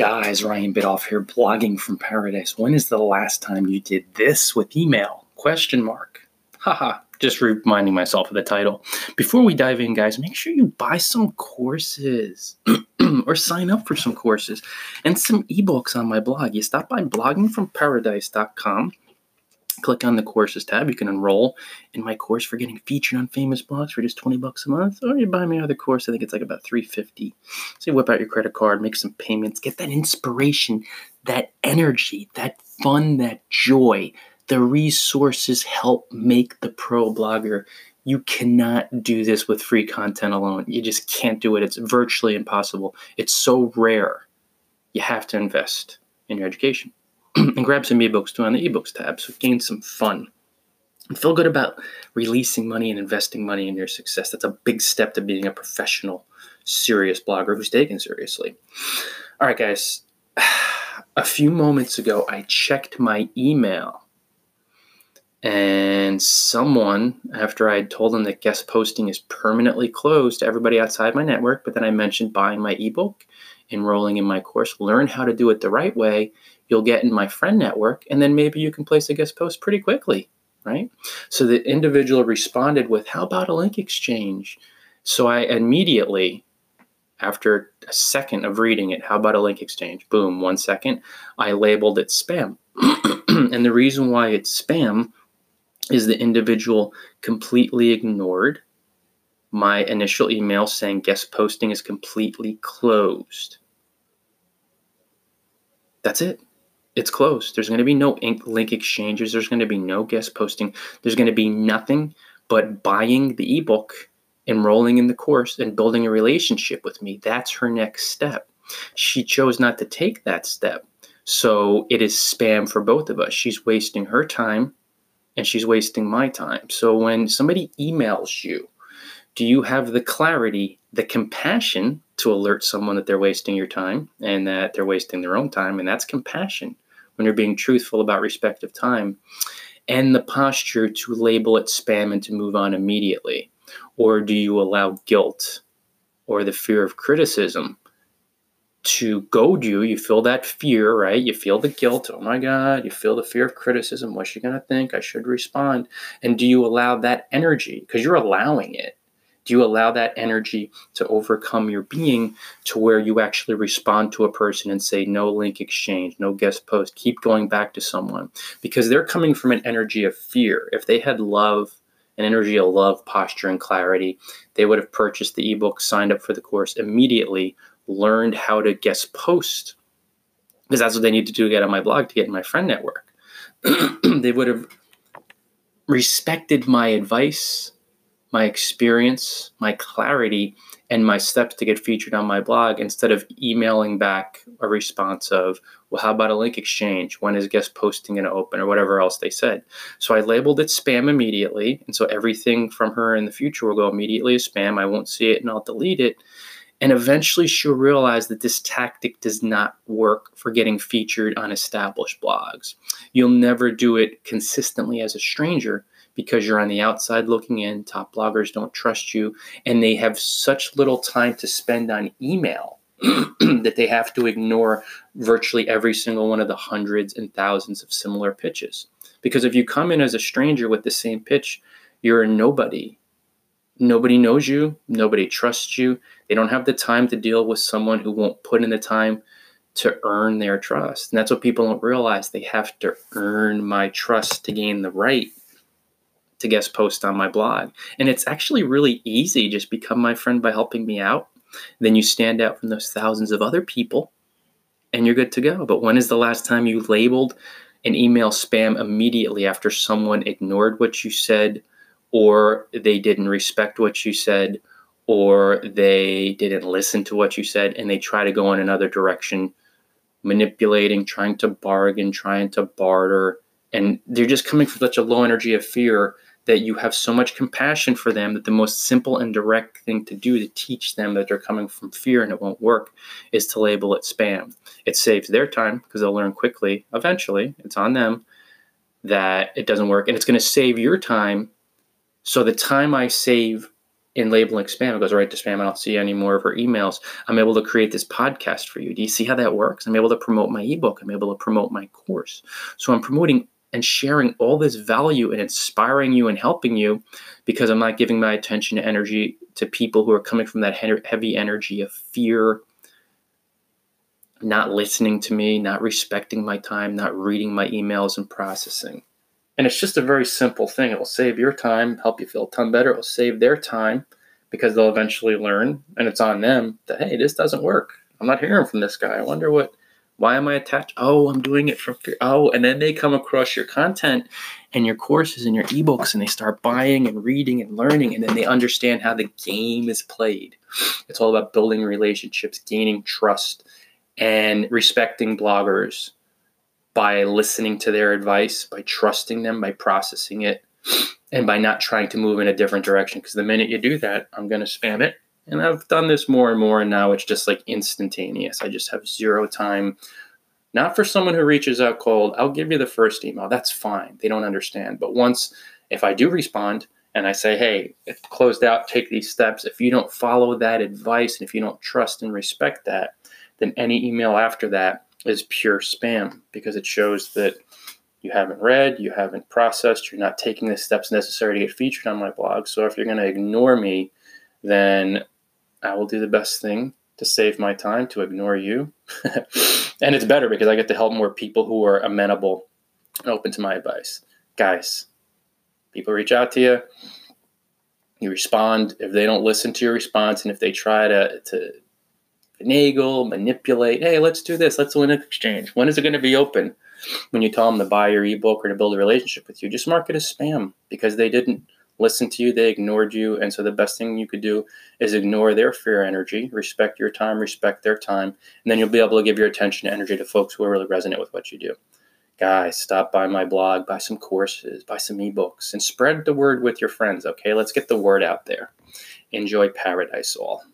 Guys, Ryan Biddulph here, blogging from paradise. When is the last time you did this with email? Question mark. Haha, just reminding myself of the title. Before we dive in, guys, make sure you buy some courses or sign up for some courses and some ebooks on my blog. You stop by bloggingfromparadise.com click on the courses tab. You can enroll in my course for getting featured on famous blogs for just 20 bucks a month. Or you buy my other course, I think it's like about 350. So you whip out your credit card, make some payments, get that inspiration, that energy, that fun, that joy. The resources help make the pro blogger. You cannot do this with free content alone. You just can't do it. It's virtually impossible. It's so rare. You have to invest in your education. and grab some ebooks too on the ebooks tab. So gain some fun. And feel good about releasing money and investing money in your success. That's a big step to being a professional, serious blogger who's taken seriously. All right, guys. A few moments ago, I checked my email and someone after i had told them that guest posting is permanently closed to everybody outside my network but then i mentioned buying my ebook enrolling in my course learn how to do it the right way you'll get in my friend network, and then maybe you can place a guest post pretty quickly, right? So the individual responded with, How about a link exchange? So I immediately, after a second of reading it, How about a link exchange? Boom, one second, I labeled it spam. and the reason why it's spam is the individual completely ignored my initial email saying guest posting is completely closed. That's it it's closed. There's going to be no link exchanges. There's going to be no guest posting. There's going to be nothing but buying the ebook, enrolling in the course, and building a relationship with me. That's her next step. She chose not to take that step. So it is spam for both of us. She's wasting her time and she's wasting my time. So when somebody emails you, do you have the clarity, the compassion to alert someone that they're wasting your time and that they're wasting their own time? And that's compassion when you're being truthful about respective time, and the posture to label it spam and to move on immediately? Or do you allow guilt or the fear of criticism to goad you? You feel that fear, right? You feel the guilt. Oh my God. You feel the fear of criticism. What's she going to think? I should respond. And do you allow that energy? Because you're allowing it you allow that energy to overcome your being to where you actually respond to a person and say, no link exchange, no guest post, keep going back to someone? Because they're coming from an energy of fear. If they had love, an energy of love, posture, and clarity, they would have purchased the ebook, signed up for the course immediately, learned how to guest post, because that's what they need to do to get on my blog to get in my friend network. they would have respected my advice my experience, my clarity, and my steps to get featured on my blog instead of emailing back a response of, well, how about a link exchange? When is guest posting going to open or whatever else they said? So I labeled it spam immediately. And so everything from her in the future will go immediately as spam. I won't see it and I'll delete it. And eventually she'll realize that this tactic does not work for getting featured on established blogs. You'll never do it consistently as a stranger because you're on the outside looking in. Top bloggers don't trust you, and they have such little time to spend on email that they have to ignore virtually every single one of the hundreds and thousands of similar pitches. Because if you come in as a stranger with the same pitch, you're a nobody. Nobody knows you, nobody trusts you. They don't have the time to deal with someone who won't put in the time to earn their trust. And that's what people don't realize. They have to earn my trust to gain the right to guest post on my blog. And it's actually really easy. Just become my friend by helping me out. Then you stand out from those thousands of other people and you're good to go. But when is the last time you labeled an email spam immediately after someone ignored what you said or they didn't respect what you said or they didn't listen to what you said and they try to go in another direction manipulating, trying to bargain, trying to barter, and they're just coming from such a low energy of fear that you have so much compassion for them that the most simple and direct thing to do to teach them that they're coming from fear and it won't work is to label it spam. It saves their time because they'll learn quickly, eventually, it's on them that it doesn't work. And it's going to save your time. So the time I save in labeling spam, it goes right to spam. I don't see any more of her emails. I'm able to create this podcast for you. Do you see how that works? I'm able to promote my ebook. I'm able to promote my course. So I'm promoting and sharing all this value and inspiring you and helping you because I'm not giving my attention and energy to people who are coming from that heavy energy of fear, not listening to me, not respecting my time, not reading my emails and processing. And it's just a very simple thing. It'll save your time, help you feel a ton better. It'll save their time because they'll eventually learn, and it's on them that, hey, this doesn't work. I'm not hearing from this guy. I wonder what, why am I attached? Oh, I'm doing it from. Oh, and then they come across your content and your courses and your ebooks and they start buying and reading and learning, and then they understand how the game is played. It's all about building relationships, gaining trust, and respecting bloggers by listening to their advice, by trusting them, by processing it, and by not trying to move in a different direction. Because the minute you do that, I'm going to spam it. And I've done this more and more, and now it's just like instantaneous. I just have zero time. Not for someone who reaches out cold, I'll give you the first email. That's fine. They don't understand. But once, if I do respond and I say, hey, it's closed out, take these steps, if you don't follow that advice and if you don't trust and respect that, then any email after that is pure spam because it shows that you haven't read, you haven't processed, you're not taking the steps necessary to get featured on my blog. So if you're going to ignore me, then I will do the best thing to save my time to ignore you. and it's better because I get to help more people who are amenable and open to my advice. Guys, people reach out to you, you respond. If they don't listen to your response and if they try to, to finagle, manipulate. Hey, let's do this. Let's do an exchange. When is it going to be open? When you tell them to buy your ebook or to build a relationship with you, just mark it as spam because they didn't listen to you, they ignored you. And so the best thing you could do is ignore their fear energy, respect your time, respect their time, and then you'll be able to give your attention and energy to folks who really resonate with what you do. Guys, stop by my blog, buy some courses, buy some ebooks, and spread the word with your friends, okay? Let's get the word out there. Enjoy paradise all.